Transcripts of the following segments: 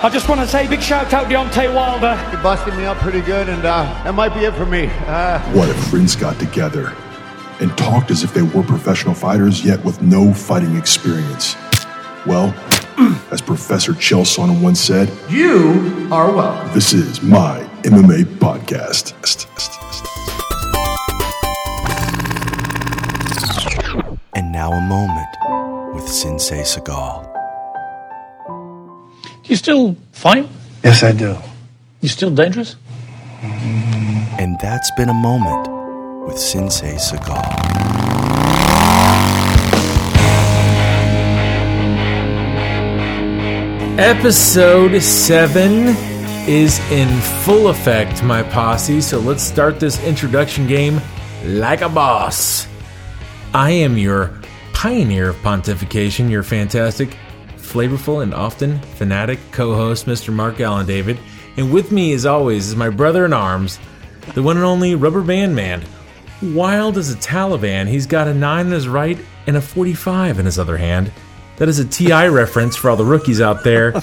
I just want to say big shout out Deontay Wilder. You busted me up pretty good, and uh, that might be it for me. Uh, What if friends got together and talked as if they were professional fighters, yet with no fighting experience? Well, as Professor Chelson once said, you are welcome. this is my MMA podcast. And now a moment with Sensei Seagal. You still fight? Yes, I do. You still dangerous? Mm. And that's been a moment with Sensei Seagal. Episode 7 is in full effect, my posse, so let's start this introduction game like a boss. I am your pioneer of pontification, your fantastic, flavorful, and often fanatic co host, Mr. Mark Allen David. And with me, as always, is my brother in arms, the one and only Rubber Band Man. Wild as a Taliban, he's got a 9 in his right and a 45 in his other hand. That is a TI reference for all the rookies out there.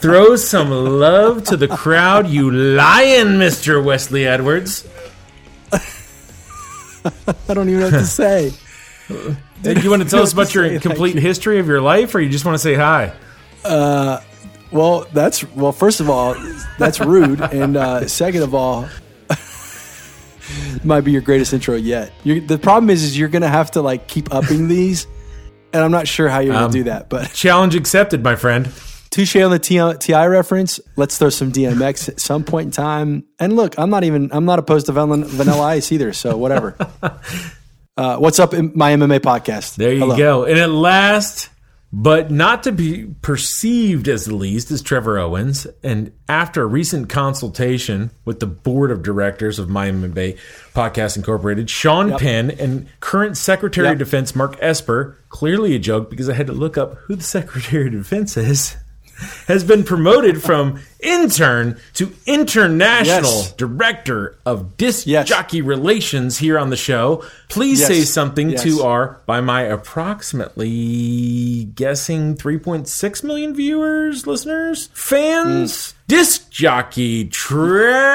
Throw some love to the crowd, you lion, Mr. Wesley Edwards. I don't even know what to say. Do you want to tell us about your complete history of your life, or you just want to say hi? Well, that's well. First of all, that's rude, and uh, second of all, might be your greatest intro yet. you the problem is, is you're gonna have to like keep upping these, and I'm not sure how you're gonna Um, do that. But Challenge accepted, my friend. touche on the Ti TI reference. Let's throw some DMX at some point in time. And look, I'm not even I'm not opposed to vanilla ice either. So whatever. Uh, what's up in my MMA podcast? There you Hello. go. And at last, but not to be perceived as the least, is Trevor Owens. And after a recent consultation with the board of directors of My MMA Podcast Incorporated, Sean Penn and current Secretary Yep. of Defense Mark Esper, clearly a joke because I had to look up who the Secretary of Defense is, has been promoted from intern to international Yes. director of disc Yes. jockey relations here on the show. Please Yes. say something Yes. to our, by my approximately guessing 3.6 million viewers, listeners, fans, Mm. disc jockey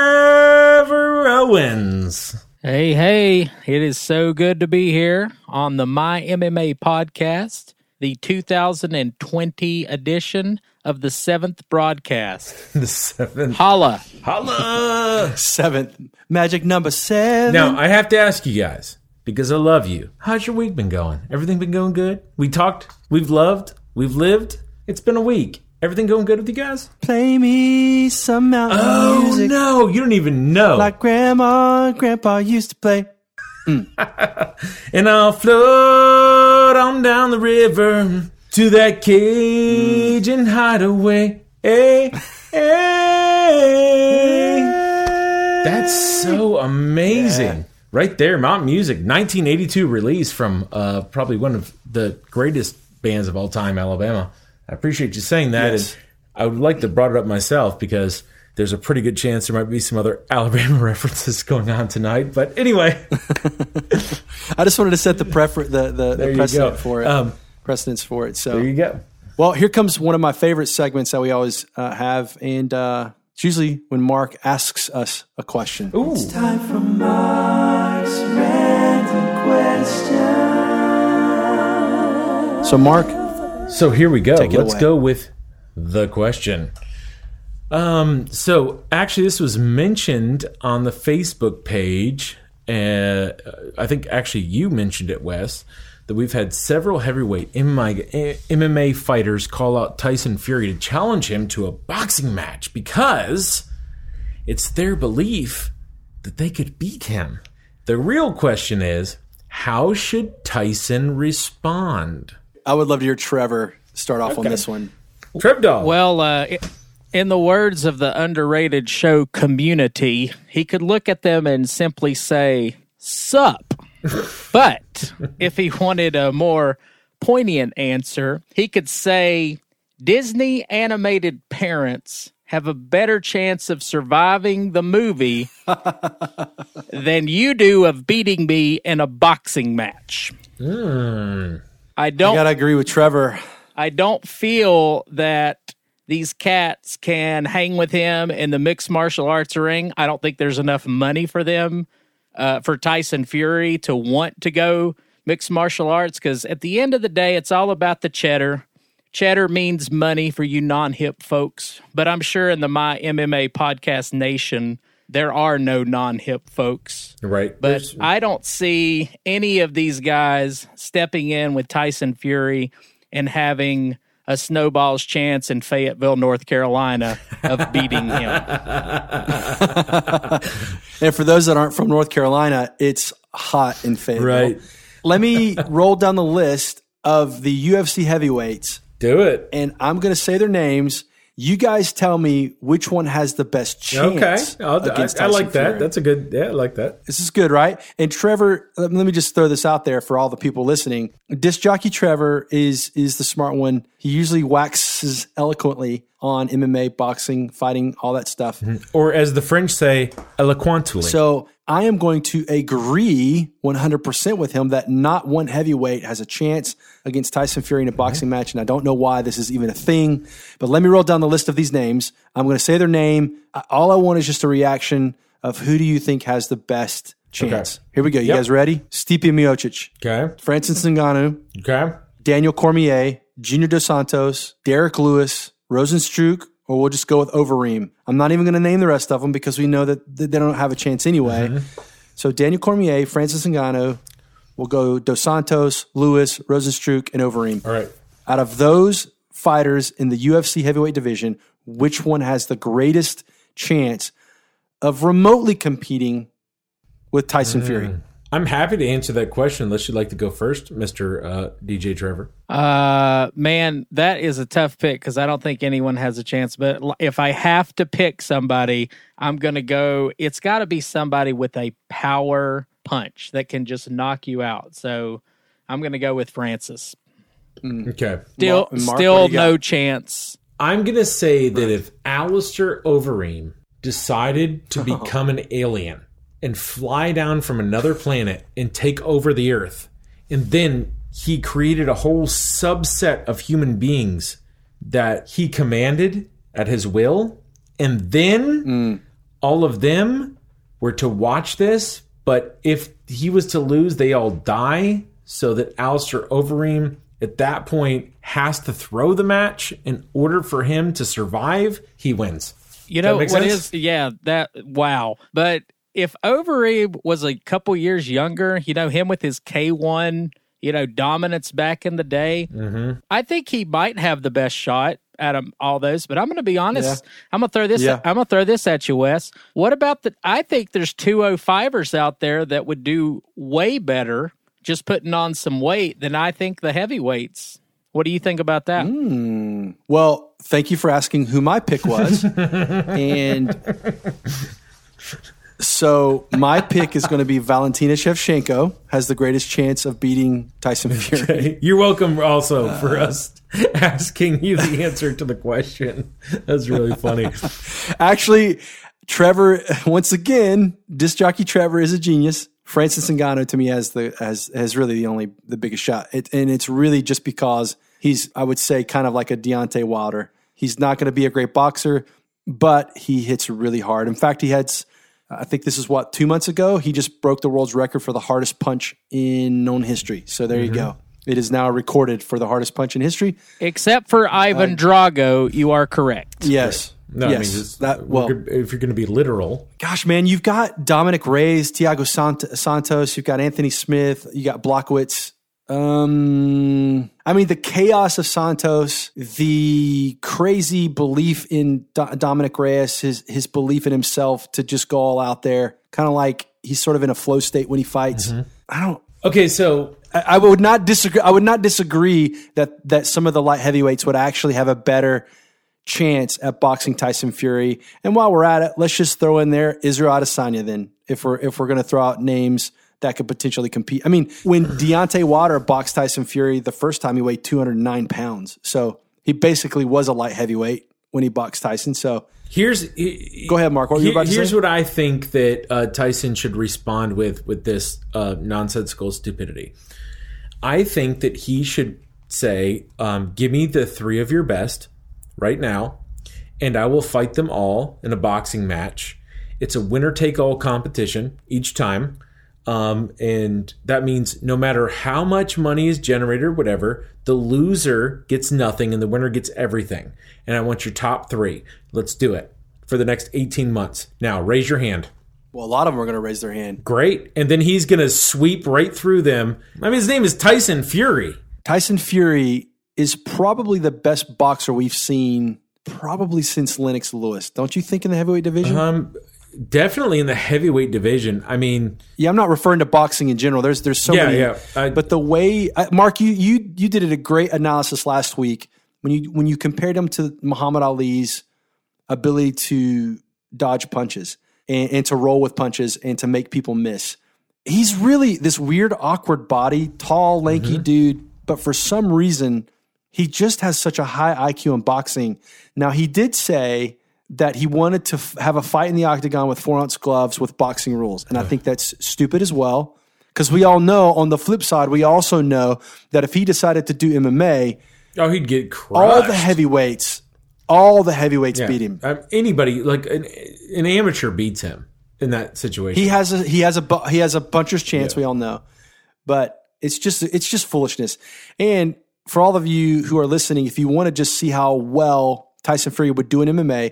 Trevor Owens. Hey, hey, it is so good to be here on the My MMA podcast, the 2020 edition of the seventh broadcast. The seventh. Holla. Holla! Seventh magic number seven. now, I have to ask you guys, because I love you. How's your week been going? Everything been going good? We talked, we've loved, we've lived. It's been a week. Everything going good with you guys? play me some mountain Oh, music. no, you don't even know. like grandma and grandpa used to play. And I'll float on down the river to that Cajun hideaway. Hey, hey. That's so amazing. Right there, Mountain Music, 1982 release from uh, probably one of the greatest bands of all time, Alabama. I appreciate you saying that. Yes. And I would like to brought it up myself because there's a pretty good chance there might be some other Alabama references going on tonight. But anyway. I just wanted to set the prefer the the, the precedent for it. Um, precedence for it. So There you go. well, here comes one of my favorite segments that we always uh, have, and uh, it's usually when Mark asks us a question. Ooh. Time for Mark's random question. So, Mark, So here we go. Take it Let's away. go with the question. Um, so actually, this was mentioned on the Facebook page. Uh, I think actually you mentioned it, Wes, that we've had several heavyweight MMA, MMA fighters call out Tyson Fury to challenge him to a boxing match because it's their belief that they could beat him. The real question is, how should Tyson respond? I would love to hear Trevor start off on this one. Trev Dog. Well, uh, i- in the words of the underrated show community, he could look at them and simply say, Sup. but if he wanted a more poignant answer, he could say, Disney animated parents have a better chance of surviving the movie than you do of beating me in a boxing match. I I don't gotta agree with Trevor. I don't feel that these cats can hang with him in the mixed martial arts ring. I don't think there's enough money for them, uh, for Tyson Fury to want to go mixed martial arts because at the end of the day, it's all about the cheddar. Cheddar means money for you non hip folks, but I'm sure in the My MMA podcast nation, there are no non hip folks. Right. But There's- I don't see any of these guys stepping in with Tyson Fury and having a snowball's chance in Fayetteville, North Carolina of beating him. And for those that aren't from North Carolina, it's hot in Fayetteville. Right. Let me roll down the list of the UFC heavyweights, do it. and I'm going to say their names. You guys tell me which one has the best Okay. chance. I'll, I, against I like that. Fury. That's a good, yeah, I like that. This is good, right? And Trevor, let let me just throw this out there for all the people listening. Disc jockey Trevor is is the smart one. He usually waxes eloquently on MMA, boxing, fighting, all that stuff. Mm-hmm. Or as the French say, eloquently. So I am going to agree 100% with him that not one heavyweight has a chance against Tyson Fury in a boxing match. And I don't know why this is even a thing, but let me roll down the list of these names. I'm going to say their name. All I want is just a reaction of who do you think has the best chance. Here we go. You Yep. guys ready? Stipe Miocic, okay. Francis Ngannou, Okay. Daniel Cormier, Junior Dos Santos, Derrick Lewis, Rozenstruik, or we'll just go with Overeem. I'm not even going to name the rest of them because we know that they don't have a chance anyway. Mm-hmm. So Daniel Cormier, Francis Ngannou, we'll go Dos Santos, Lewis, Rozenstruik, and Overeem. All right. Out of those fighters in the UFC heavyweight division, which one has the greatest chance of remotely competing with Tyson mm. Fury? I'm happy to answer that question unless you'd like to go first, Mr. Uh, DJ Trevor. Uh, man, that is a tough pick because I don't think anyone has a chance. But if I have to pick somebody, I'm going to go, it's got to be somebody with a power punch that can just knock you out. So I'm going to go with Francis. Okay. Still, and Mark, still what do you got? no chance. I'm going to say that if Alistair Overeem decided to become an alien and fly down from another planet and take over the Earth, and then he created a whole subset of human beings that he commanded at his will, and then all of them were to watch this, but if he was to lose, they all die, so that Alistair Overeem at that point has to throw the match in order for him to survive, he wins. You know what sense? is yeah that wow. But if Overeem was a couple years younger, you know him with his K one, you know dominance back in the day, Mm-hmm. I think he might have the best shot out of all those. But I'm going to be honest. I'm going to throw this. Yeah. I'm going to throw this at you, Wes. What about the? I think there's 205ers out there that would do way better just putting on some weight than I think the heavyweights. What do you think about that? Well, thank you for asking who my pick was. and so my pick is going to be Valentina Shevchenko, has the greatest chance of beating Tyson Fury. You're welcome also for us asking you the answer to the question. That's really funny. Actually, Trevor, once again, disc jockey Trevor is a genius. Francis Ngannou to me has the has has really the only the biggest shot, it, and it's really just because he's I would say kind of like a Deontay Wilder. He's not going to be a great boxer, but he hits really hard. In fact, he had I think this is what two months ago he just broke the world's record for the hardest punch in known history. So there you go. It is now recorded for the hardest punch in history. Except for Ivan Drago, you are correct. Yes. No, yes. I mean, just, that well, if you're going to be literal, gosh, man, you've got Dominic Reyes, Thiago Sant- Santos, you've got Anthony Smith, you got Blachowicz. Um, I mean, the chaos of Santos, the crazy belief in Do- Dominic Reyes, his his belief in himself to just go all out there, kind of like he's sort of in a flow state when he fights. Mm-hmm. I don't. okay. So I I would not disagree. I would not disagree that that some of the light heavyweights would actually have a better chance at boxing Tyson Fury. And while we're at it, let's just throw in there Israel Adesanya. Then, if we're if we're going to throw out names that could potentially compete. I mean, when Deontay Wilder boxed Tyson Fury the first time, he weighed 209 pounds. So he basically was a light heavyweight when he boxed Tyson. So here's go ahead, Mark. What were you Here- about to here's say? what I think that uh, Tyson should respond with with this uh, nonsensical stupidity. I think that he should say, um, "Give me the three of your best, right now, and I will fight them all in a boxing match. It's a winner take all competition each time. Um, and that means no matter how much money is generated or whatever, the loser gets nothing and the winner gets everything. And I want your top three. Let's do it for the next 18 months. Now, raise your hand. Well, a lot of them are going to raise their hand. Great. And then he's going to sweep right through them. I mean, his name is Tyson Fury. Tyson Fury is probably the best boxer we've seen probably since Lennox Lewis. Don't you think in the heavyweight division? Um, definitely in the heavyweight division. I mean, yeah, I'm not referring to boxing in general. There's there's so Yeah, many. yeah. I- but the way uh, Mark, you you you did it a great analysis last week when you when you compared him to Muhammad Ali's ability to dodge punches and, and to roll with punches and to make people miss. He's really this weird, awkward body, tall, lanky Mm-hmm. dude, but for some reason, he just has such a high IQ in boxing. Now, he did say that he wanted to f- have a fight in the octagon with four ounce gloves with boxing rules. And I think that's stupid as well. Because we all know on the flip side, we also know that if he decided to do MMA, oh, he'd get crushed. all the heavyweights, all the heavyweights Yeah. beat him. Um, anybody, like an, an amateur beats him in that situation. He has a he has a bu- he has a puncher's chance. We all know, but it's just it's just foolishness. And for all of you who are listening, if you want to just see how well Tyson Fury would do in MMA,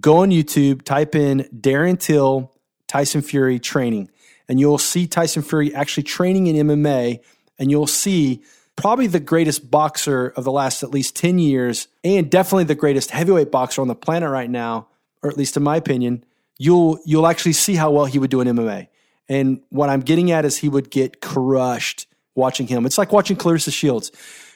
go on YouTube, type in Darren Till Tyson Fury training, and you'll see Tyson Fury actually training in MMA, and you'll see probably the greatest boxer of the last at least 10 years and definitely the greatest heavyweight boxer on the planet right now or at least in my opinion you'll you'll actually see how well he would do in MMA and what I'm getting at is he would get crushed watching him. It's like watching Claressa Shields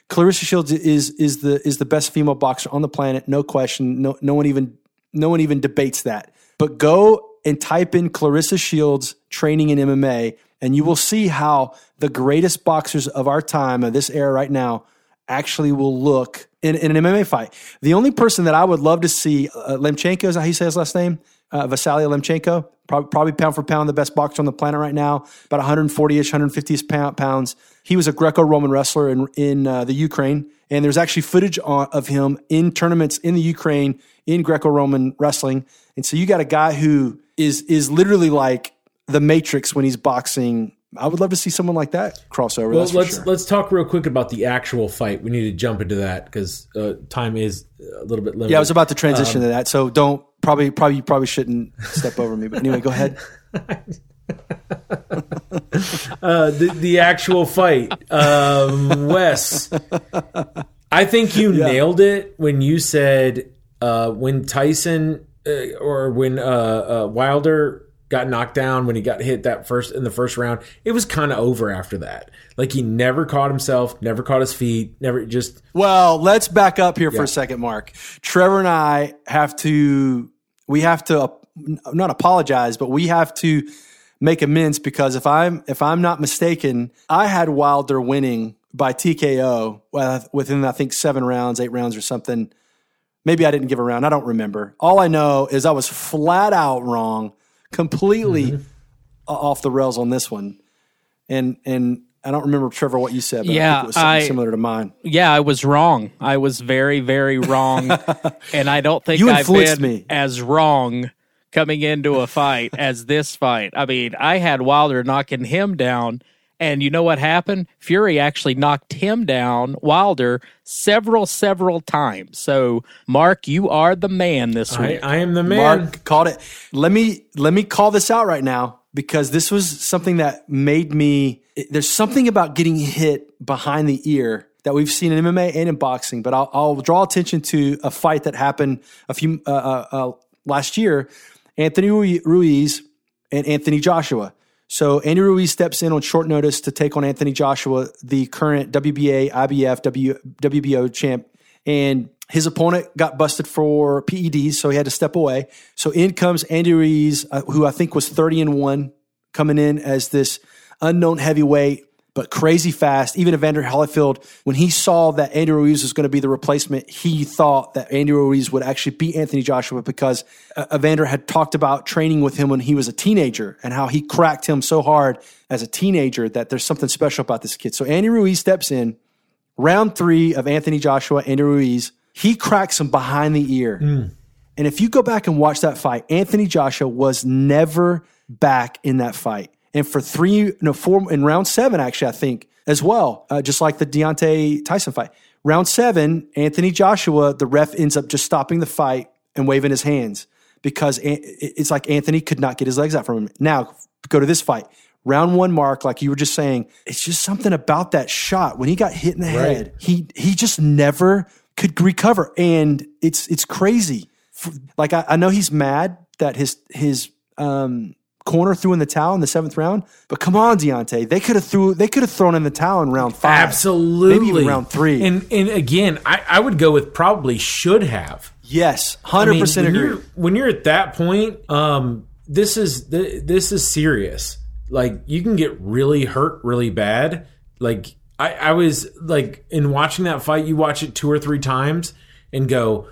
Claressa Shields is is the is the best female boxer on the planet no question no no one even no one even debates that but go and type in Claressa Shields training in MMA and you will see how the greatest boxers of our time, of this era right now, actually will look in, in an MMA fight. The only person that I would love to see, uh, Lemchenko, is how you say his last name? Uh, Vasily Lemchenko, probably, probably pound for pound the best boxer on the planet right now, about 140-ish, 150-ish pounds. He was a Greco-Roman wrestler in, in uh, the Ukraine, and there's actually footage of him in tournaments in the Ukraine in Greco-Roman wrestling. And so you got a guy who is is literally like the Matrix when he's boxing. I would love to see someone like that crossover. well, that's let's sure. let's talk real quick about the actual fight. We need to jump into that because uh, time is a little bit limited. yeah, I was about to transition Um, to that, so don't probably probably you probably shouldn't step over me. But anyway, go ahead. uh, the the actual fight. Um, Wes, I think you nailed it when you said uh, when Tyson uh, or when uh, uh, Wilder got knocked down when he got hit that first in the first round. It was kind of over after that. Like he never caught himself, never caught his feet, never just Well, let's back up here for a second, Mark. Trevor and I have to we have to not apologize, but we have to make amends because if I'm if I'm not mistaken, I had Wilder winning by TKO within I think seven rounds, eight rounds, or something. Maybe I didn't give a round. I don't remember. All I know is I was flat out wrong, completely Mm-hmm. off the rails on this one. And and I don't remember Trevor what you said, but I Yeah, think it was something I- similar to mine. Yeah, I was wrong. I was very, very wrong, and I don't think You I've been me. as wrong coming into a fight as this fight. I mean, I had Wilder knocking him down, and you know what happened? Fury actually knocked him down, Wilder, several, several times. So, Mark, you are the man this I, week. I am the man. Mark called it. Let me let me call this out right now because this was something that made me. There's something about getting hit behind the ear that we've seen in MMA and in boxing. But I'll, I'll draw attention to a fight that happened a few uh, uh, uh, last year. Anthony Ruiz and Anthony Joshua. So Andy Ruiz steps in on short notice to take on Anthony Joshua, the current WBA, IBF, w, WBO champ, and his opponent got busted for PEDs, so he had to step away. So in comes Andy Ruiz, uh, who I think was thirty and one, coming in as this unknown heavyweight, but crazy fast. Even Evander Holyfield, when he saw that Andy Ruiz was going to be the replacement, he thought that Andy Ruiz would actually beat Anthony Joshua because uh, Evander had talked about training with him when he was a teenager and how he cracked him so hard as a teenager that there's something special about this kid. So Andy Ruiz steps in, round three of Anthony Joshua, Andy Ruiz. he cracks him behind the ear. And if you go back and watch that fight, Anthony Joshua was never back in that fight. And for three, no, four, in round seven, actually, I think as well, uh, just like the Deontay Tyson fight. Round seven, Anthony Joshua, the ref ends up just stopping the fight and waving his hands because it's like Anthony could not get his legs out from him. Now, go to this fight. Round one mark, like you were just saying, it's just something about that shot. When he got hit in the head, he he just never could recover. And it's it's crazy. Like I, I know he's mad that his his um corner threw in the towel in the seventh round, but come on, Deontay. They could have threw they could have thrown in the towel in round five. Absolutely. Maybe even round three. And and again, I, I would go with probably should have. yes, I hundred mean, percent agree. You're, when you're at that point, um, this is th- this is serious. Like you can get really hurt really bad. Like I, I was like in watching that fight, you watch it two or three times and go,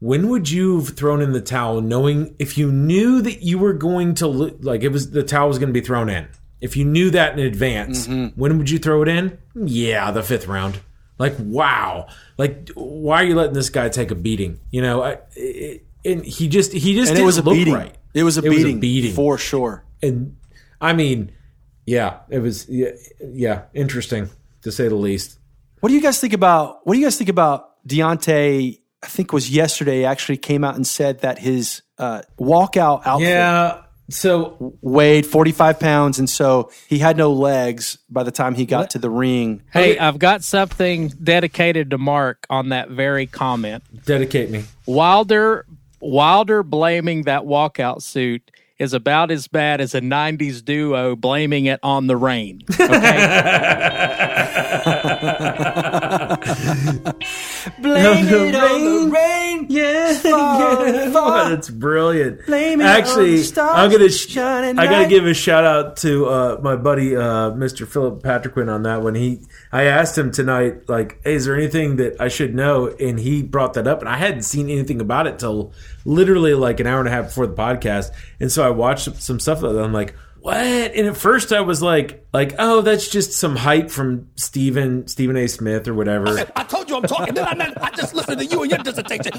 when would you have thrown in the towel, knowing if you knew that you were going to like it was the towel was going to be thrown in. If you knew that in advance, Mm-hmm. when would you throw it in? Yeah, the fifth round. Like wow, like why are you letting this guy take a beating? You know, I, it, and he just he just and didn't it was a beating. right. It was a It was a beating, beating. for sure. and I mean, yeah, it was yeah, yeah, interesting to say the least. What do you guys think about? What do you guys think about Deontay? I think was yesterday. Actually, came out and said that his uh, walkout outfit Yeah. So weighed forty five pounds, and so he had no legs by the time he got to the ring. Hey, I've got something dedicated to Mark on that very comment. dedicate me. Wilder Wilder blaming that walkout suit is about as bad as a 90s duo blaming it on the rain. Blame it on the rain. Yeah, yeah. that's brilliant. Blame Actually, I'm gonna sh- I gotta give a shout out to uh, my buddy uh, Mr. Philip Patrickman on that one. He, I asked him tonight, like, hey, is there anything that I should know? And he brought that up, and I hadn't seen anything about it till literally like an hour and a half before the podcast. And so I watched some stuff. That I'm like. What? And at first I was like, like, oh, that's just some hype from Stephen Stephen A. Smith or whatever. I told you I'm talking. Then I, meant, I just listened to you and your dissertation.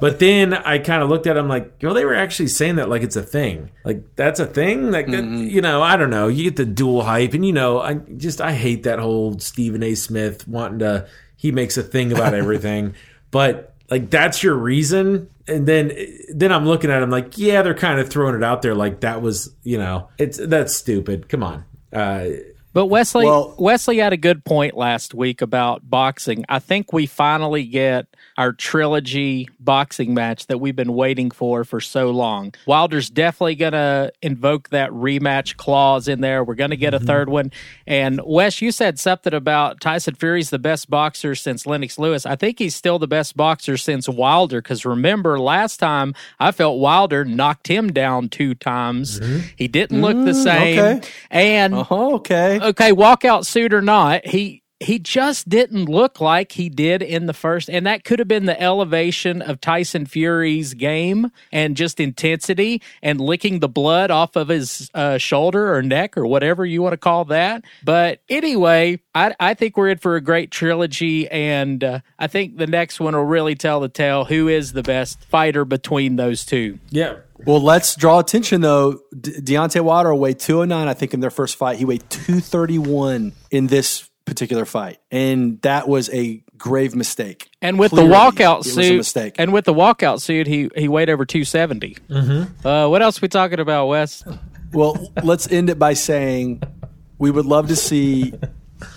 But then I kind of looked at him like, yo, they were actually saying that like it's a thing. Like that's a thing. Like that, mm-hmm. you know, I don't know. You get the dual hype, and you know, I just I hate that whole Stephen A. Smith wanting to. He makes a thing about everything, but like that's your reason. And then then I'm looking at him like, yeah, they're kind of throwing it out there like that was, you know, it's that's stupid. Come on. Uh, But Wesley Well- Wesley had a good point last week about boxing. I think we finally get our trilogy boxing match that we've been waiting for for so long. Wilder's definitely going to invoke that rematch clause in there. We're going to get a mm-hmm. third one. And Wes, you said something about Tyson Fury's the best boxer since Lennox Lewis. I think he's still the best boxer since Wilder cuz remember last time I felt Wilder knocked him down two times. He didn't look the mm, same. okay. And Oh, okay. okay, walkout suit or not, he he just didn't look like he did in the first, and that could have been the elevation of Tyson Fury's game and just intensity and licking the blood off of his uh, shoulder or neck or whatever you want to call that. But anyway, I, I think we're in for a great trilogy, and uh, I think the next one will really tell the tale who is the best fighter between those two. yeah. Well, let's draw attention though. De- Deontay Wilder weighed 209, I think, in their first fight. He weighed 231 in this particular fight. And that was a grave mistake. And with Clearly, the walkout it was a suit, mistake. and with the walkout suit, he he weighed over two Mm-hmm. Uh, what else we talking about, Wes? Well, let's end it by saying we would love to see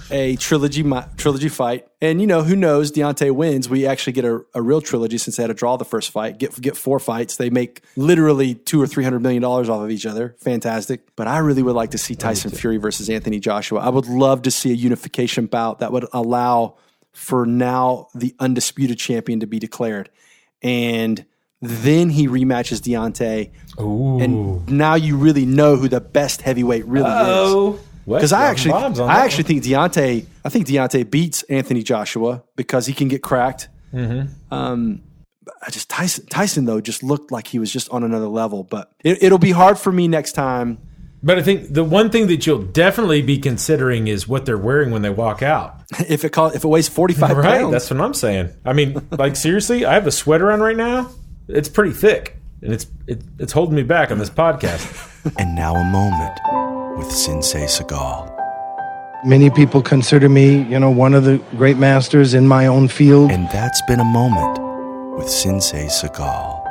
a trilogy trilogy fight, and you know who knows? Deontay wins. We actually get a, a real trilogy since they had to draw the first fight. Get get four fights. They make literally two or three hundred million dollars off of each other. Fantastic. But I really would like to see Tyson Fury versus Anthony Joshua. I would love to see a unification bout that would allow for now the undisputed champion to be declared, and then he rematches Deontay. And now you really know who the best heavyweight really is. Because I actually, I actually think Deontay, I think Deontay beats Anthony Joshua because he can get cracked. Um, I just Tyson, Tyson though, just looked like he was just on another level. But it, it'll be hard for me next time But I think the one thing that you'll definitely be considering is what they're wearing when they walk out. if it call, if it weighs 45 Right, pounds. that's what I'm saying. I mean, like seriously, I have a sweater on right now. It's pretty thick, and it's it, it's holding me back on this podcast. And now a moment with Sensei Seagal. Many people consider me, you know, one of the great masters in my own field. And that's been a moment with Sensei Seagal.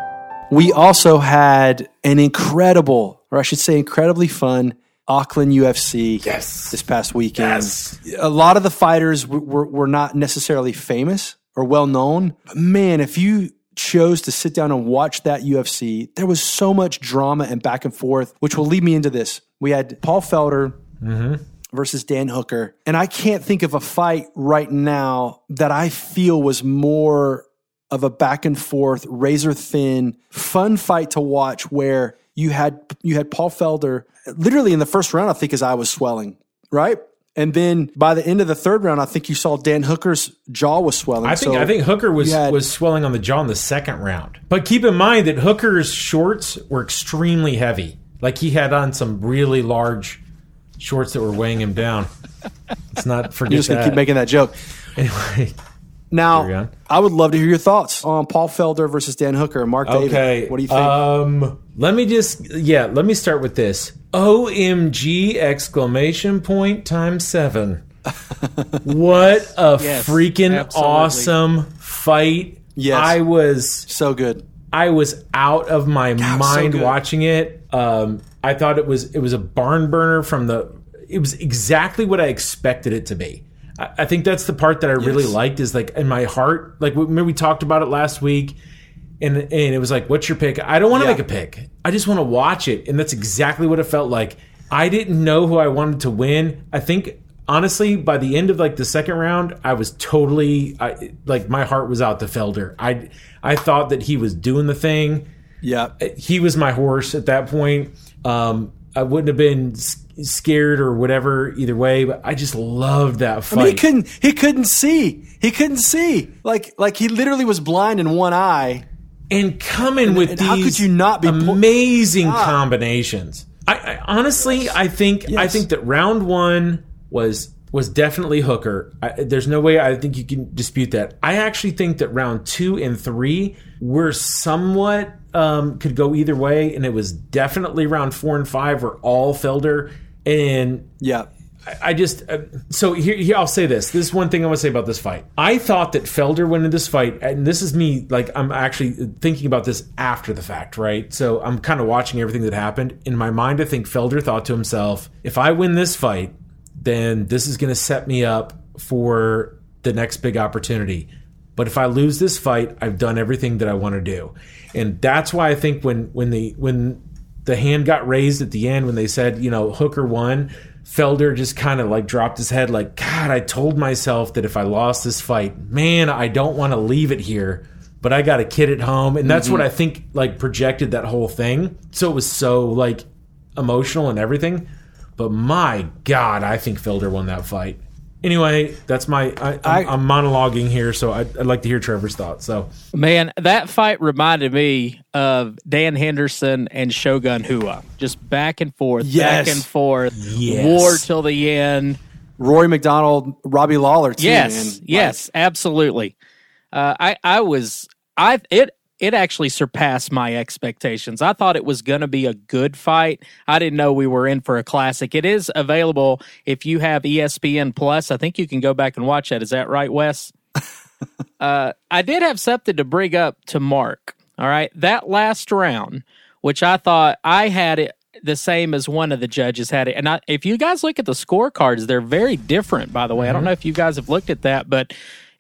We also had an incredible, or I should say, incredibly fun Auckland UFC. Yes. This past weekend. Yes. A lot of the fighters w- were, were not necessarily famous or well known. But man, if you chose to sit down and watch that UFC, there was so much drama and back and forth, which will lead me into this. We had Paul Felder mm-hmm. versus Dan Hooker. And I can't think of a fight right now that I feel was more of a back and forth, razor thin, fun fight to watch where you had you had Paul Felder literally in the first round, I think his eye was swelling, right? And then by the end of the third round, I think you saw Dan Hooker's jaw was swelling. I think So I think Hooker was had- was swelling on the jaw in the second round. But keep in mind that Hooker's shorts were extremely heavy. Like he had on some really large shorts that were weighing him down. Let's not You're just gonna that. keep making that joke. anyway, Now, I would love to hear your thoughts on Paul Felder versus Dan Hooker and Mark David. okay. What do you think? Um, let me just yeah. Let me start with this. OMG! Exclamation point times seven. what a Yes, freaking absolutely. awesome fight! Yes. I was so good. I was out of my so mind good. watching it. Um, I thought it was it was a barn burner from the. It was exactly what I expected it to be. I, think that's the part that I really Yes. liked. Is like in my heart, like remember we talked about it last week, and and it was like, what's your pick? I don't want to Yeah. make a pick. I just want to watch it, and that's exactly what it felt like. I didn't know who I wanted to win. I think honestly, by the end of like the second round, I was totally I, like my heart was out to Felder. I I thought that he was doing the thing. Yeah. He was my horse at that point. Um, I wouldn't have been scared or whatever either way, but I just loved that I fight. mean, he couldn't. He couldn't see. He couldn't see. Like, like he literally was blind in one eye. and coming with and these how could you not be amazing Ah. combinations. I, I honestly, I think, I think that round one was was definitely Hooker. I, there's no way I think you can dispute that. I actually think that round two and three were somewhat um, could go either way, and it was definitely round four and five were all Felder. And Yeah. I just uh, so here, here I'll say this. This is one thing I want to say about this fight. I thought that Felder went in this fight, and this is me. Like I'm actually thinking about this after the fact, right? So I'm kind of watching everything that happened in my mind. I think Felder thought to himself, "If I win this fight, then this is going to set me up for the next big opportunity." But if I lose this fight, I've done everything that I want to do, and that's why I think when when the when the hand got raised at the end when they said, you know, Hooker won, Felder just kind of like dropped his head, like, God, I told myself that if I lost this fight, man, I don't want to leave it here, but I got a kid at home. And that's what mm-hmm. I think like projected that whole thing. So it was so like emotional and everything. But my God, I think Felder won that fight. Anyway, that's my. I, I'm, I- I'm monologuing here, so I'd, I'd like to hear Trevor's thoughts. So Man, that fight reminded me of Dan Henderson and Shogun Rua. Just back and forth, Yes. back and forth, Yes. war till the end. Rory MacDonald, Robbie Lawler, too. yes, man. yes, absolutely. Uh, I I was I it it actually surpassed my expectations. I thought it was going to be a good fight. I didn't know we were in for a classic. It is available if you have ESPN Plus. I think you can go back and watch that. Is that right, Wes? uh, I did have something to bring up to Mark. All right, that last round, which I thought I had it the same as one of the judges had it. And I, if you guys look at the scorecards, they're very different. By the way, I don't know if you guys have looked at that, but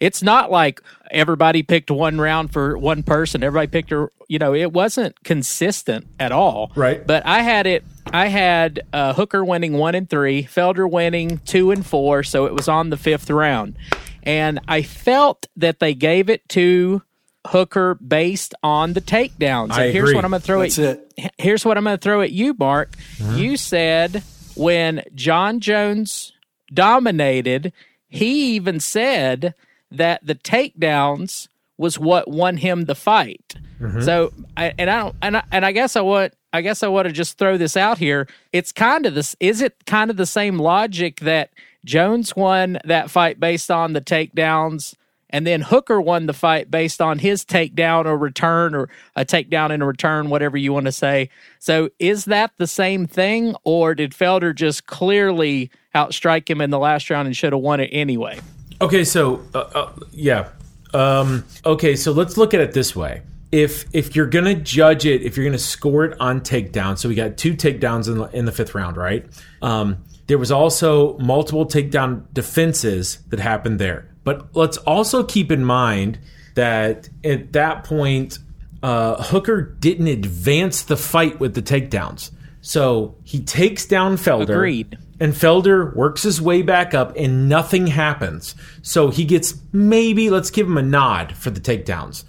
it's not like everybody picked one round for one person. Everybody picked a, you know, it wasn't consistent at all. Right. But I had it. I had uh, Hooker winning one and three, Felder winning two and four, so it was on the fifth round, and I felt that they gave it to Hooker based on the takedowns. I and here's agree. what I'm going to throw That's at it. here's what I'm going to throw at you, Mark. You said when Jon Jones dominated, he even said that the takedowns was what won him the fight. Mm-hmm. So, I, and I don't, and I, and I guess I want, I guess I want to just throw this out here. It's kind of this. Is it kind of the same logic that Jones won that fight based on the takedowns? And then Hooker won the fight based on his takedown or return or a takedown and a return, whatever you want to say. So is that the same thing, or did Felder just clearly outstrike him in the last round and should have won it anyway? Okay, so uh, uh, yeah. Um, okay, so let's look at it this way. If if you're gonna judge it, if you're gonna score it on takedown, so we got two takedowns in the, in the fifth round, right? Um, there was also multiple takedown defenses that happened there. But let's also keep in mind that at that point, uh, Hooker didn't advance the fight with the takedowns. So he takes down Felder. Agreed. And Felder works his way back up and nothing happens. So he gets maybe, let's give him a nod for the takedowns.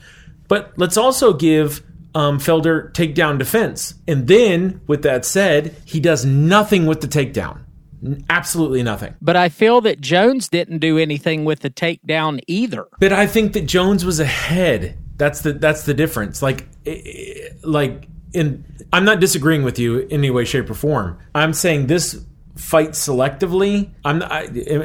But let's also give um, Felder takedown defense. And then, with that said, he does nothing with the takedown. Absolutely nothing. But I feel that Jones didn't do anything with the takedown either. But I think that Jones was ahead. That's the that's the difference. Like like in I'm not disagreeing with you in any way shape or form. I'm saying this fight selectively. I'm not, I,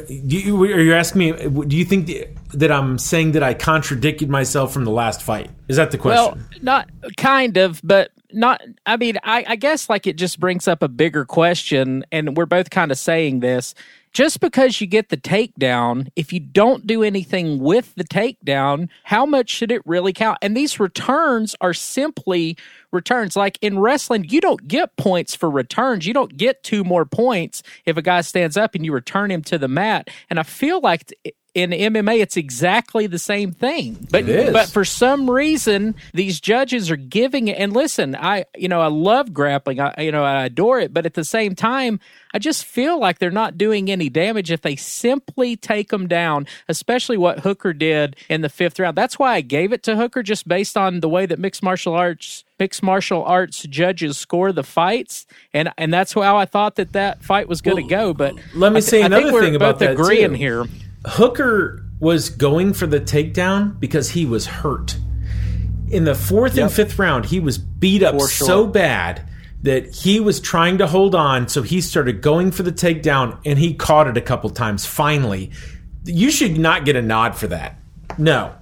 you, are you asking me do you think that I'm saying that I contradicted myself from the last fight? Is that the question? Well, not kind of, but not i mean I, I, guess like it just brings up a bigger question and we're both kind of saying this just because you get the takedown if you don't do anything with the takedown how much should it really count? And these returns are simply returns. Like in wrestling you don't get points for returns. You don't get two more points if a guy stands up and you return him to the mat. And i feel like in MMA, it's exactly the same thing. But but for some reason, these judges are giving it. And listen, I you know I love grappling. I you know I adore it. But at the same time, I just feel like they're not doing any damage if they simply take them down. Especially what Hooker did in the fifth round. That's why I gave it to Hooker, just based on the way that mixed martial arts mixed martial arts judges score the fights, and and that's how I thought that that fight was going to well, go. But let me say another thing about that agreeing too. here. Hooker was going for the takedown because he was hurt. In the fourth yep. and fifth round, he was beat up sure. so bad that he was trying to hold on, so he started going for the takedown and he caught it a couple times finally. You should not get a nod for that. No.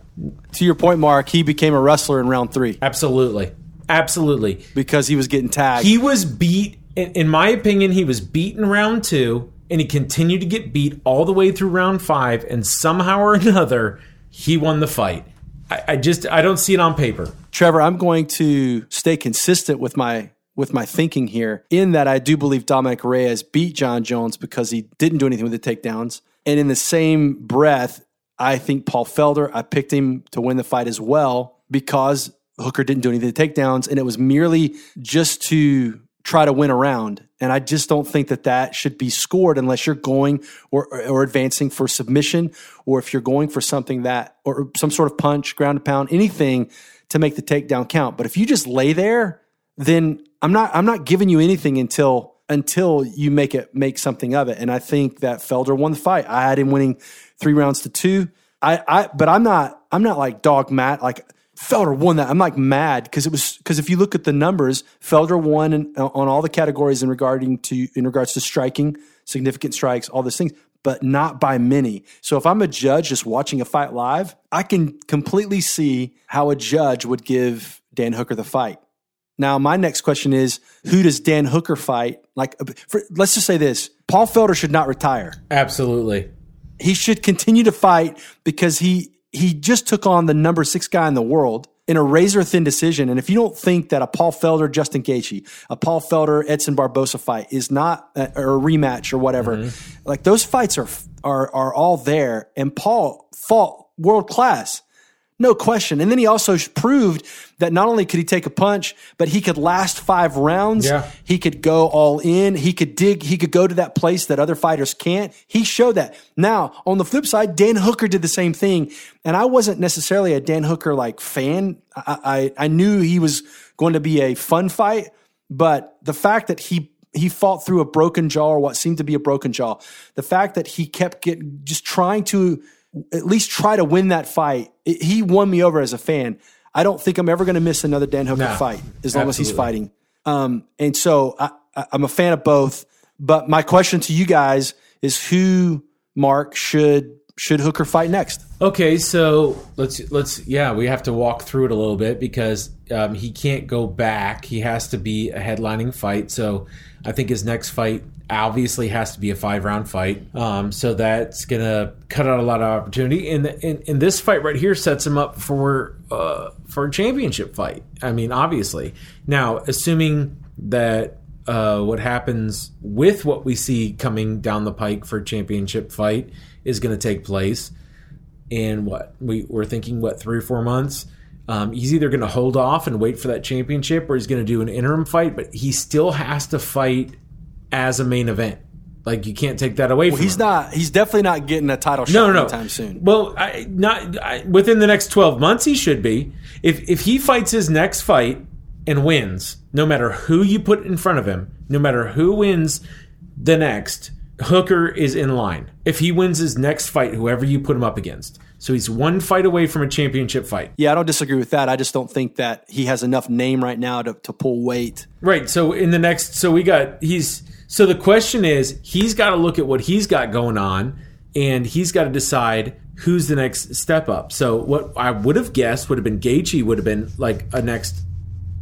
To your point, Mark, he became a wrestler in round three. Absolutely. Absolutely. Because he was getting tagged. He was beat, in my opinion, he was beaten round two and he continued to get beat all the way through round five, and somehow or another, he won the fight. I, I just I don't see it on paper. Trevor, I'm going to stay consistent with my with my thinking here in that I do believe Dominic Reyes beat Jon Jones because he didn't do anything with the takedowns. And in the same breath, I think Paul Felder, I picked him to win the fight as well because Hooker didn't do anything with the takedowns. And it was merely just to try to win around. And I just don't think that that should be scored unless you're going or, or advancing for submission or if you're going for something that, or some sort of punch, ground to pound, anything to make the takedown count. But if you just lay there, then I'm not, I'm not giving you anything until, until you make it, make something of it. And I think that Felder won the fight. I had him winning three rounds to two. I, I, but I'm not, I'm not like dog Matt. Like Felder won that. I'm like mad because it was because if you look at the numbers, Felder won in, on all the categories in regarding to in regards to striking, significant strikes, all those things, but not by many. So if I'm a judge just watching a fight live, I can completely see how a judge would give Dan Hooker the fight. Now, my next question is who does Dan Hooker fight? Like, for, let's just say this Paul Felder should not retire. Absolutely. He should continue to fight because he he just took on the number six guy in the world in a razor thin decision. And if you don't think that a Paul Felder, Justin Gaethje, a Paul Felder, Edson Barbosa fight is not a, or a rematch or whatever, mm-hmm. like those fights are are are all there. And Paul fought world class. No question. And then he also proved that not only could he take a punch, but he could last five rounds. Yeah. He could go all in. He could dig. He could go to that place that other fighters can't. He showed that. Now, on the flip side, Dan Hooker did the same thing. And I wasn't necessarily a Dan Hooker like fan. I, I, I knew he was going to be a fun fight, but the fact that he he fought through a broken jaw or what seemed to be a broken jaw. The fact that he kept getting just trying to at least try to win that fight. It, he won me over as a fan. I don't think I'm ever going to miss another Dan Hooker no, fight as long absolutely. as he's fighting. Um, and so I, I, I'm a fan of both. But my question to you guys is who, Mark, should should Hooker fight next? Okay, so let's let's yeah, we have to walk through it a little bit because um, he can't go back. He has to be a headlining fight. So I think his next fight obviously has to be a five round fight. Um, so that's gonna cut out a lot of opportunity. And, and, and this fight right here sets him up for uh, for a championship fight. I mean, obviously. Now, assuming that uh, what happens with what we see coming down the pike for championship fight is going to take place in what we we're thinking what three or four months. Um, he's either going to hold off and wait for that championship, or he's going to do an interim fight. But he still has to fight as a main event. Like you can't take that away Well, from he's him. not. He's definitely not getting a title shot No, no, no. anytime soon. Well, I, not I, within the next twelve months. He should be. If if he fights his next fight and wins, no matter who you put in front of him, no matter who wins the next, Hooker is in line. If he wins his next fight, whoever you put him up against, so he's one fight away from a championship fight. Yeah, I don't disagree with that. I just don't think that he has enough name right now to, to pull weight. Right. So in the next, so we got he's. So the question is, he's got to look at what he's got going on, and he's got to decide who's the next step up. So what I would have guessed would have been Gaethje would have been like a next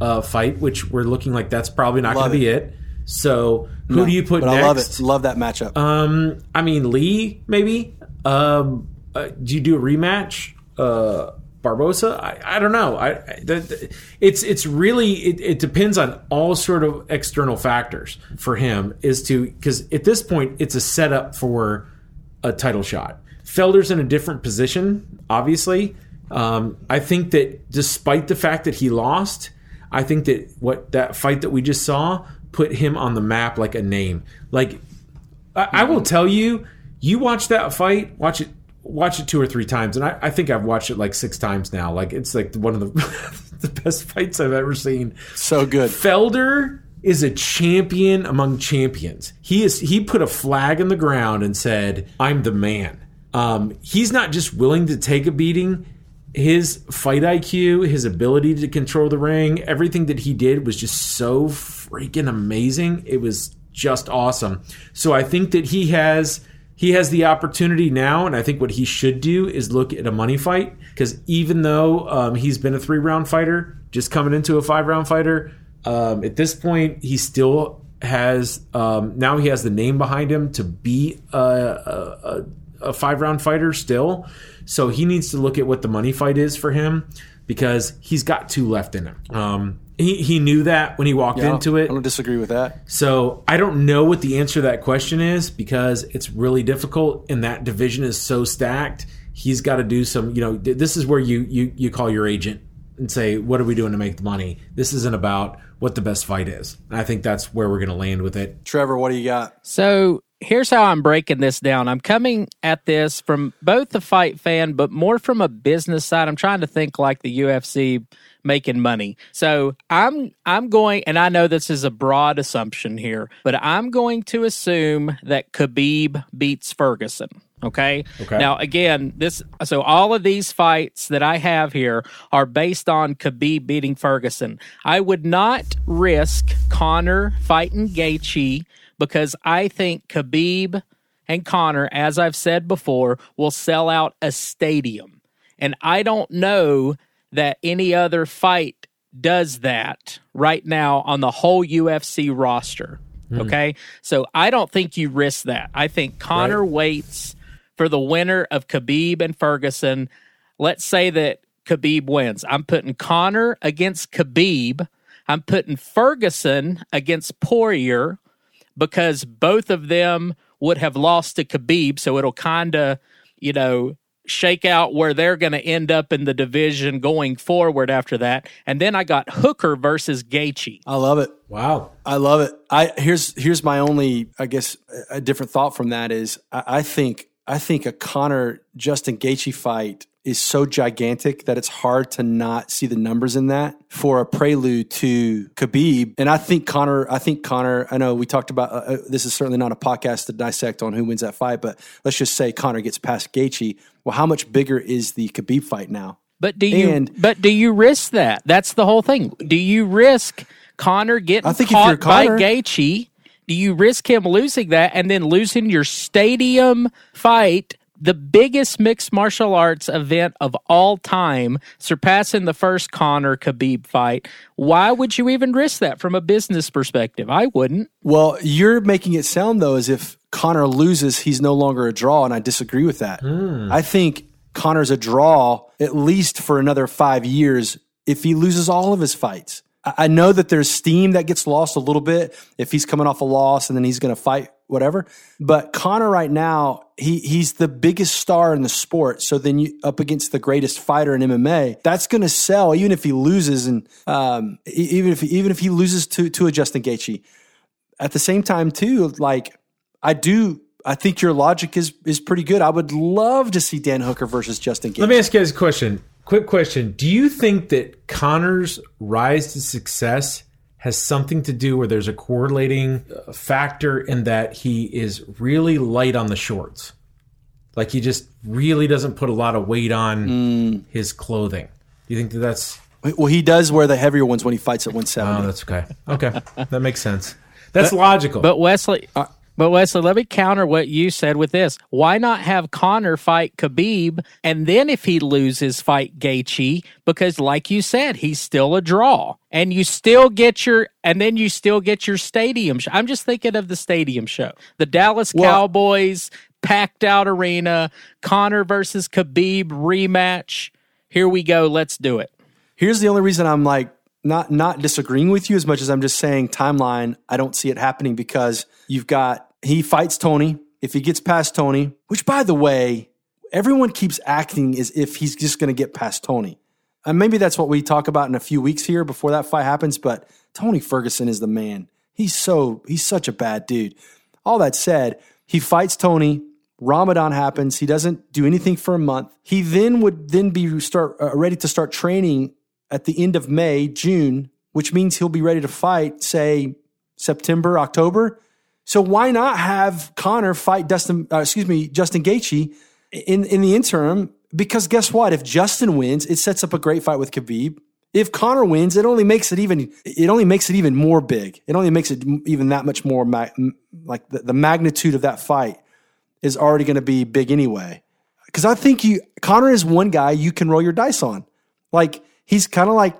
uh, fight, which we're looking like that's probably not going to be it. So who No, do you put next? I love it. Love that matchup. Um, I mean Lee maybe. Um, uh, do you do a rematch? Uh, Barbosa? I, I don't know. I, I the, the- it's it's really it, it depends on all sort of external factors for him is to because at this point it's a setup for a title shot. Felder's in a different position, obviously. Um, I think that despite the fact that he lost, I think that what that fight that we just saw put him on the map like a name. Like I, I will tell you, you watch that fight, watch it, watch it two or three times, and I, I think I've watched it like six times now. Like it's like one of the the best fights I've ever seen. so good. Felder is a champion among champions. He is he put a flag in the ground and said, "I'm the man." Um, he's not just willing to take a beating. His fight IQ, his ability to control the ring, everything that he did was just so freaking amazing. It was just awesome. So I think that he has he has the opportunity now, and I think what he should do is look at a money fight because even though um, he's been a three round fighter, just coming into a five round fighter, um, at this point he still has um, now he has the name behind him to be a, a, a, a five round fighter still. So he needs to look at what the money fight is for him because he's got two left in him. Um, he, he knew that when he walked Yeah, into it. I don't disagree with that. So I don't know what the answer to that question is because it's really difficult and that division is so stacked. He's got to do some, you know, this is where you you you call your agent and say, "What are we doing to make the money?" This isn't about what the best fight is. And I think that's where we're going to land with it. Trevor, what do you got? So here's how I'm breaking this down. I'm coming at this from both the fight fan, but more from a business side. I'm trying to think like the UFC making money. So I'm I'm going and I know this is a broad assumption here, but I'm going to assume that Khabib beats Ferguson. Okay? Okay. Now again, this so all of these fights that I have here are based on Khabib beating Ferguson. I would not risk Conor fighting Gaethje because I think Khabib and Conor, as I've said before, will sell out a stadium. And I don't know that any other fight does that right now on the whole UFC roster. Hmm. Okay. So I don't think you risk that. I think Conor waits for the winner of Khabib and Ferguson. Let's say that Khabib wins. I'm putting Conor against Khabib. I'm putting Ferguson against Poirier because both of them would have lost to Khabib. So it'll kind of, you know, shake out where they're going to end up in the division going forward after that. And then I got Hooker versus Gaethje. I love it. Wow. I love it. I here's here's my only, I guess, a different thought from that is I, I think I think a Conor Justin Gaethje fight is so gigantic that it's hard to not see the numbers in that for a prelude to Khabib. And I think Conor, I think Conor. I know we talked about uh, uh, this is certainly not a podcast to dissect on who wins that fight, but let's just say Conor gets past Gaethje. Well, how much bigger is the Khabib fight now? But do you And- but do you risk that? That's the whole thing. Do you risk Conor getting I think if caught you're by Gaethje, do you risk him losing that and then losing your stadium fight, the biggest mixed martial arts event of all time, surpassing the first Conor Khabib fight? Why would you even risk that from a business perspective? I wouldn't. Well, you're making it sound though as if Conor loses, he's no longer a draw, and I disagree with that. Hmm. I think Conor's a draw at least for another five years if he loses all of his fights. I know that there's steam that gets lost a little bit if he's coming off a loss and then he's going to fight whatever. But Conor right now, he he's the biggest star in the sport. So then you up against the greatest fighter in MMA, that's going to sell even if he loses and um, even if even if he loses to to a Justin Gaethje at the same time too like i do i think your logic is is pretty good i would love to see dan hooker versus justin Gaethje. Let me ask you guys a question. Quick question. Do you think that Conor's rise to success has something to do where there's a correlating uh, factor in that he is really light on the shorts? Like he just really doesn't put a lot of weight on Mm. his clothing. Do you think that that's well he does wear the heavier ones when he fights at 170 Oh, that's okay. Okay. that makes sense. That's logical. But Wesley, but Wesley, let me counter what you said with this. Why not have Conor fight Khabib, and then if he loses, fight Gaethje? Because, like you said, he's still a draw, and you still get your, and then you still get your stadium. Show. I'm just thinking of the stadium show, the Dallas Cowboys packed out arena, Conor versus Khabib rematch. Here we go. Let's do it. here's the only reason i'm like not not disagreeing with you as much as i'm just saying timeline i don't see it happening because you've got he fights tony if he gets past tony which by the way everyone keeps acting as if he's just going to get past tony and maybe that's what we talk about in a few weeks here before that fight happens but tony ferguson is the man he's so he's such a bad dude all that said he fights tony Ramadan happens. He doesn't do anything for a month. He then would then be start uh, ready to start training at the end of May, June, which means he'll be ready to fight, say September, October. So why not have Conor fight Dustin? Uh, excuse me, Justin Gaethje in in the interim? Because guess what? If Justin wins, it sets up a great fight with Khabib. If Conor wins, it only makes it even. It only makes it even more big. It only makes it even that much more ma- like the, the magnitude of that fight is already going to be big anyway. Because I think you Conor is one guy you can roll your dice on. Like he's kind of like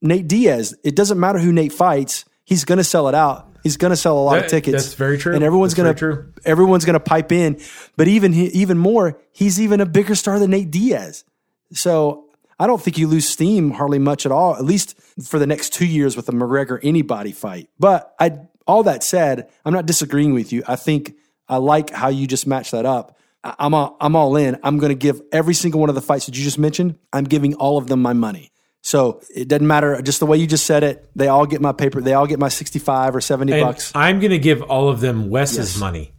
Nate Diaz. It doesn't matter who Nate fights; he's going to sell it out. He's going to sell a lot of tickets. that's very true. and everyone's going to everyone's going to pipe in. But even even more, he's even a bigger star than Nate Diaz. So I don't think you lose steam hardly much at all, at least for the next two years with a McGregor anybody fight. But I, all that said, I'm not disagreeing with you. I think I like how you just match that up. I- I'm all, I'm all in. I'm going to give every single one of the fights that you just mentioned. I'm giving all of them my money. So it doesn't matter. Just the way you just said it, they all get my paper. They all get my 65 or 70 And bucks. I'm going to give all of them Wes's Yes. money.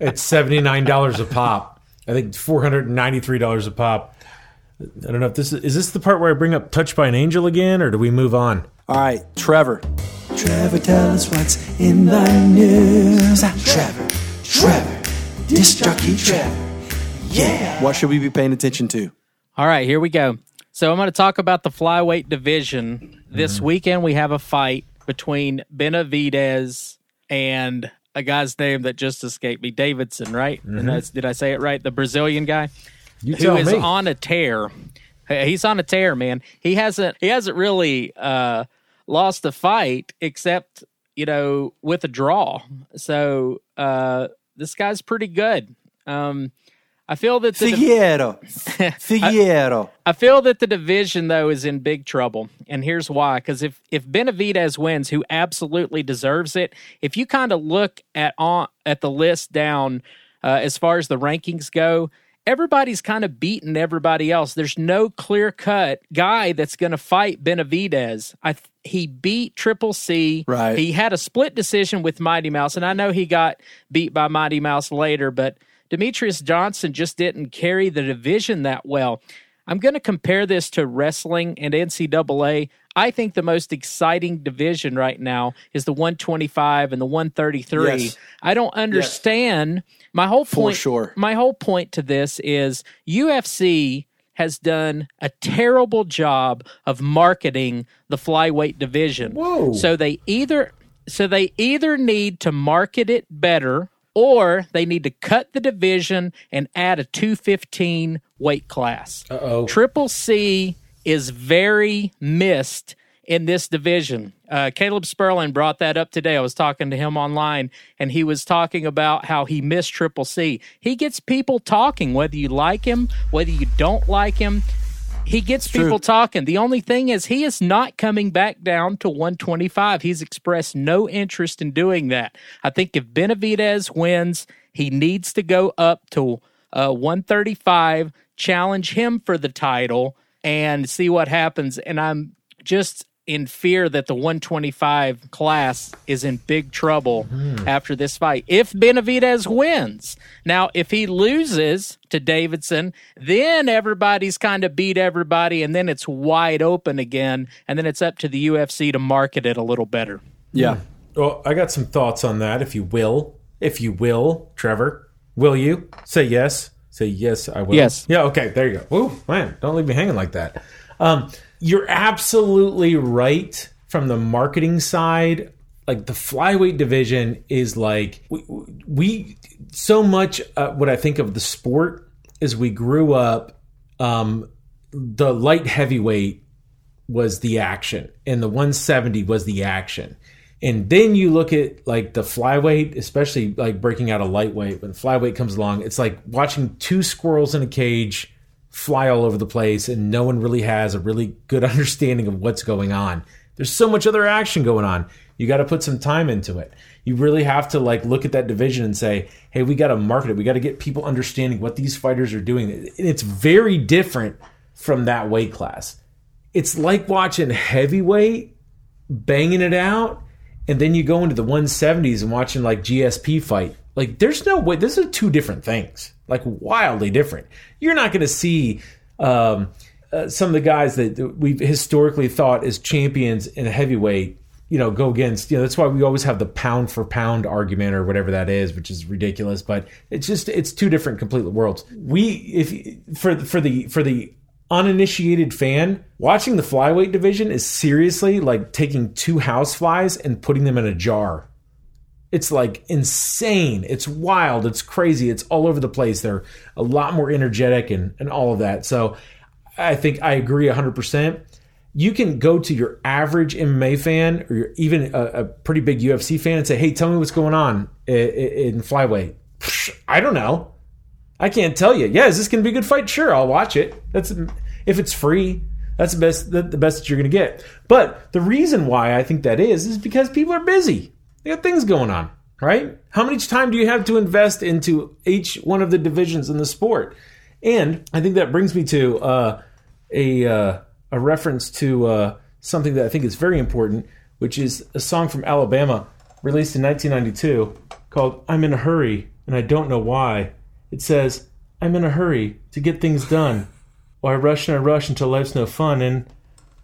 It's seventy nine dollars a pop. I think four hundred and ninety three dollars a pop. I don't know if this is, is this the part where I bring up "Touched by an Angel" again, or do we move on? All right, Trevor. Trevor, tell us what's in the news. Ah, Trevor, Trevor, disc jockey Trevor. Yeah. What should we be paying attention to? All right, here we go. So I'm going to talk about the flyweight division. This weekend we have a fight between Benavidez and a guy's name that just escaped me, Davidson, right? And that's, did I say it right? The Brazilian guy You who is me. on a tear. He's on a tear, man. He hasn't he hasn't really uh, lost a fight except you know with a draw. So uh, this guy's pretty good. Um, I feel that the Figueiro. Figueiro. I feel that the division though is in big trouble, and here's why: because if if Benavidez wins, who absolutely deserves it, if you kind of look at on at the list down uh, as far as the rankings go, everybody's kind of beaten everybody else. There's no clear cut guy that's going to fight Benavidez. I th- he beat Triple C. Right. He had a split decision with Mighty Mouse, and I know he got beat by Mighty Mouse later, but Demetrious Johnson just didn't carry the division that well. I'm going to compare this to wrestling and NCAA. I think the most exciting division right now is the 125 and the 133. Yes. I don't understand. My whole point For sure. my whole point to this is UFC has done a terrible job of marketing the flyweight division. Whoa. So they either so they either need to market it better or they need to cut the division and add a 215 weight class. Uh-oh. Triple C is very missed in this division. Uh, Caleb Sperling brought that up today. I was talking to him online, and he was talking about how he missed Triple C. He gets people talking, whether you like him, whether you don't like him. He gets people talking. The only thing is, he is not coming back down to 125. He's expressed no interest in doing that. I think if Benavidez wins, he needs to go up to uh, 135, challenge him for the title, and see what happens. And I'm just in fear that the 125 class is in big trouble after this fight. If Benavidez wins, now if he loses to Davidson, then everybody's kind of beat everybody, and then it's wide open again, and then it's up to the UFC to market it a little better. Yeah. Well, I got some thoughts on that, if you will. If you will, Trevor. Will you? Say yes. Say yes, I will. Yes. Yeah, okay, there you go. Ooh, man, don't leave me hanging like that. Um, you're absolutely right from the marketing side. Like the flyweight division is like we, we so much. Uh, what I think of the sport is we grew up. Um, the light heavyweight was the action, and the 170 was the action. And then you look at like the flyweight, especially like breaking out a lightweight. When flyweight comes along, it's like watching two squirrels in a cage fly all over the place, and no one really has a really good understanding of what's going on. There's so much other action going on. You got to put some time into it. You really have to like look at that division and say, "Hey, we got to market it. We got to get people understanding what these fighters are doing." And it's very different from that weight class. It's like watching heavyweight banging it out and then you go into the 170s and watching like GSP fight. Like, there's no way. This is two different things, like wildly different. You're not going to see um, uh, some of the guys that we've historically thought as champions in a heavyweight, you know, go against. You know, that's why we always have the pound for pound argument or whatever that is, which is ridiculous. But it's just it's two different complete worlds. We if for for the for the uninitiated fan, watching the flyweight division is seriously like taking two house flies and putting them in a jar. It's like insane. It's wild. It's crazy. It's all over the place. They're a lot more energetic and, and all of that. So I think I agree 100%. You can go to your average MMA fan or even a, a pretty big UFC fan and say, hey, tell me what's going on in, in flyweight. I don't know. I can't tell you. Yeah, is this going to be a good fight? Sure, I'll watch it. That's if it's free. That's the best. The, the best that you're going to get. But the reason why I think that is is because people are busy. They got things going on, right? How much time do you have to invest into each one of the divisions in the sport? And I think that brings me to uh, a uh, a reference to uh, something that I think is very important, which is a song from Alabama released in 1992 called "I'm in a Hurry and I Don't Know Why." It says, I'm in a hurry to get things done. Or I rush and I rush until life's no fun. And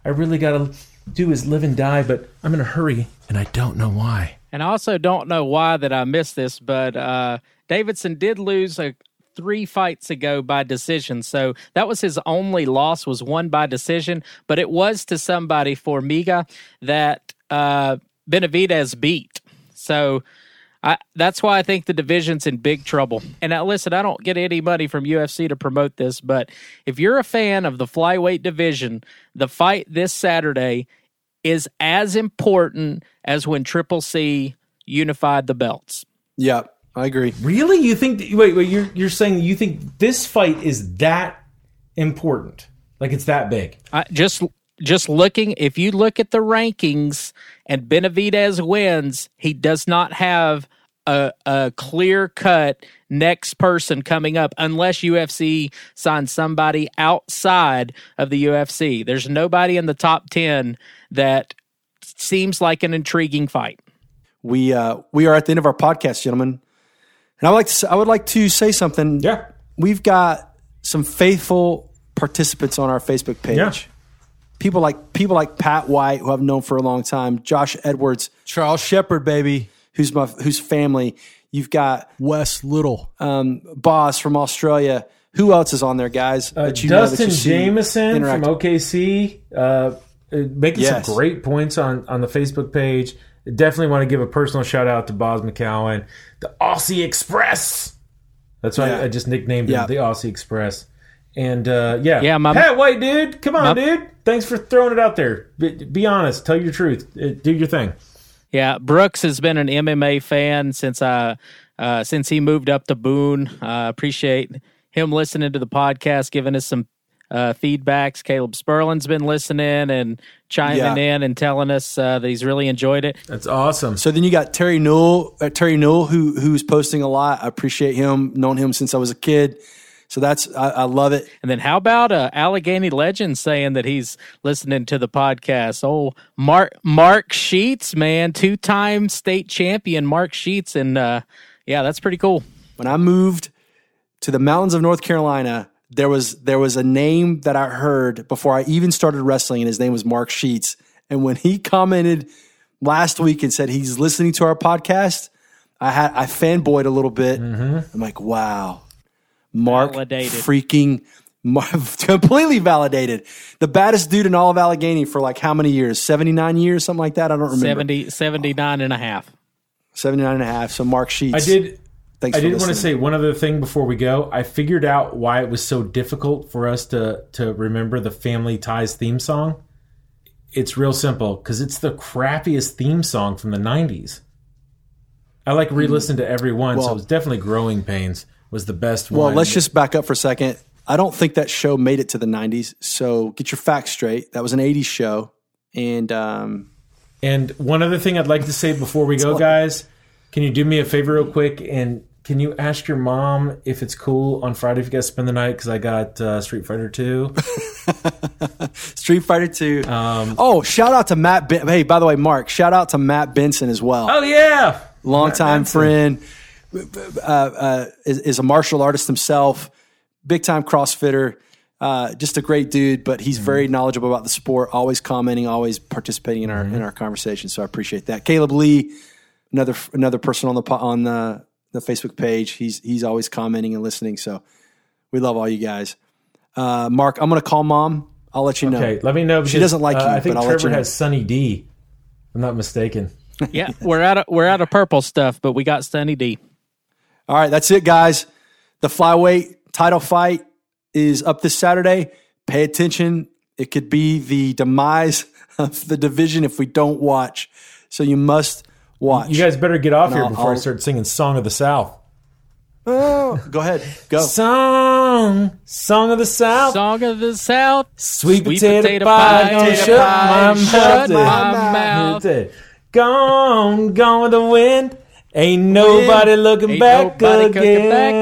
I really got to do is live and die, but I'm in a hurry and I don't know why. And I also don't know why that I missed this, but uh, Davidson did lose a three fights ago by decision. So that was his only loss was one by decision, but it was to somebody Formiga that uh, Benavidez beat. So I, that's why I think the division's in big trouble. And now, listen, I don't get any money from UFC to promote this, but if you're a fan of the flyweight division, the fight this Saturday is as important as when Triple C unified the belts. Yeah, I agree. Really? You think? Wait, wait. You're you're saying you think this fight is that important? Like it's that big? I, just just looking, if you look at the rankings and Benavidez wins, he does not have a, a clear cut next person coming up unless UFC signs somebody outside of the UFC. There's nobody in the top 10 that seems like an intriguing fight. We uh, we are at the end of our podcast, gentlemen, and I would like to I would like to say something. Yeah, we've got some faithful participants on our Facebook page. Yeah. People like people like Pat White, who I've known for a long time, Josh Edwards, Charles Shepard, baby, who's my whose family. You've got Wes Little, um, Boss from Australia, Who else is on there, guys? Uh, that you know that Dustin Jameson from OKC, uh, uh, making Yes. some great points on, on the Facebook page. Definitely want to give a personal shout out to Boz McCowan, the Aussie Express. That's why Yeah. I just nicknamed Yeah. him the Aussie Express. And uh, yeah, Yeah, my- Pat White, dude, come on, my- dude. Thanks for throwing it out there. Be, be honest, tell your truth, Uh, do your thing. Yeah, Brooks has been an MMA fan since I uh, since he moved up to Boone. Uh, appreciate him listening to the podcast, giving us some uh, feedbacks. Caleb Sperlin's been listening and chiming Yeah. in and telling us uh, that he's really enjoyed it. That's awesome. So then you got Terry Newell, uh, Terry Newell, who who's posting a lot. I appreciate him, known him since I was a kid. So that's I, I love it. And then how about uh, Allegheny Legend saying that he's listening to the podcast? Oh, Mark Mark Sheets, man, two time state champion Mark Sheets, and uh, yeah, that's pretty cool. When I moved to the mountains of North Carolina, there was there was a name that I heard before I even started wrestling, and his name was Mark Sheets. And when he commented last week and said he's listening to our podcast, I had I fanboyed a little bit. I'm like, wow, Mark Validated. freaking Mar- completely validated. The baddest dude in all of Allegheny for like how many years? 79 years, something like that. I don't remember. 70, 79 and a half. 79 and a half. So Mark Sheets. I did. Thanks I for did want to say one other thing before we go. I figured out why it was so difficult for us to to remember the Family Ties theme song. It's real simple because it's the crappiest theme song from the '90s. I like re-listened to every one, so Well- it was definitely "Growing Pains" was the best Well, one. Well, let's just back up for a second. I don't think that show made it to the 90s. So get your facts straight. That was an 80s show. And um, And one other thing I'd like to say before we go, guys, can you do me a favor real quick and can you ask your mom if it's cool on Friday if you guys spend the night because I got uh, Street Fighter Two. Street Fighter 2. Um, oh, shout out to Matt. Ben- hey, by the way, Mark, shout out to Matt Benson as well. oh yeah, Longtime Benson. friend. Uh, uh, is, is a martial artist himself. Big time CrossFitter. Uh, just a great dude, but he's Mm-hmm. very knowledgeable about the sport. Always commenting, always participating in our Mm-hmm. in our conversation. So I appreciate that. Caleb Lee, another another person on the on the the Facebook page. He's he's always commenting and listening. So we love all you guys. Uh, Mark, I'm going to call mom. I'll let you know. Okay, let me know. She doesn't like uh, you, I think but I'll Trevor let you know. has Sunny D. If I'm not mistaken. Yeah, we're out of we're out of purple stuff, but we got Sunny D. All right, that's it, guys. The flyweight title fight is up this Saturday. Pay attention. It could be the demise of the division if we don't watch. So you must watch. You guys better get off here I'll- before i I'll- start singing "Song of the South." Oh, go ahead. Go. Song, song of the South, Song of the South, sweet, sweet potato, potato pie, pie, gonna potato shut pie, my shut mouth. my mouth. Gone, gone with the wind. Ain't nobody looking Ain't back nobody again. cooking back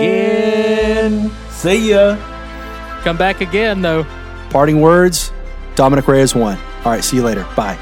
again. See ya. Come back again though. Parting words Dominick Reyes won. All right, see you later. Bye.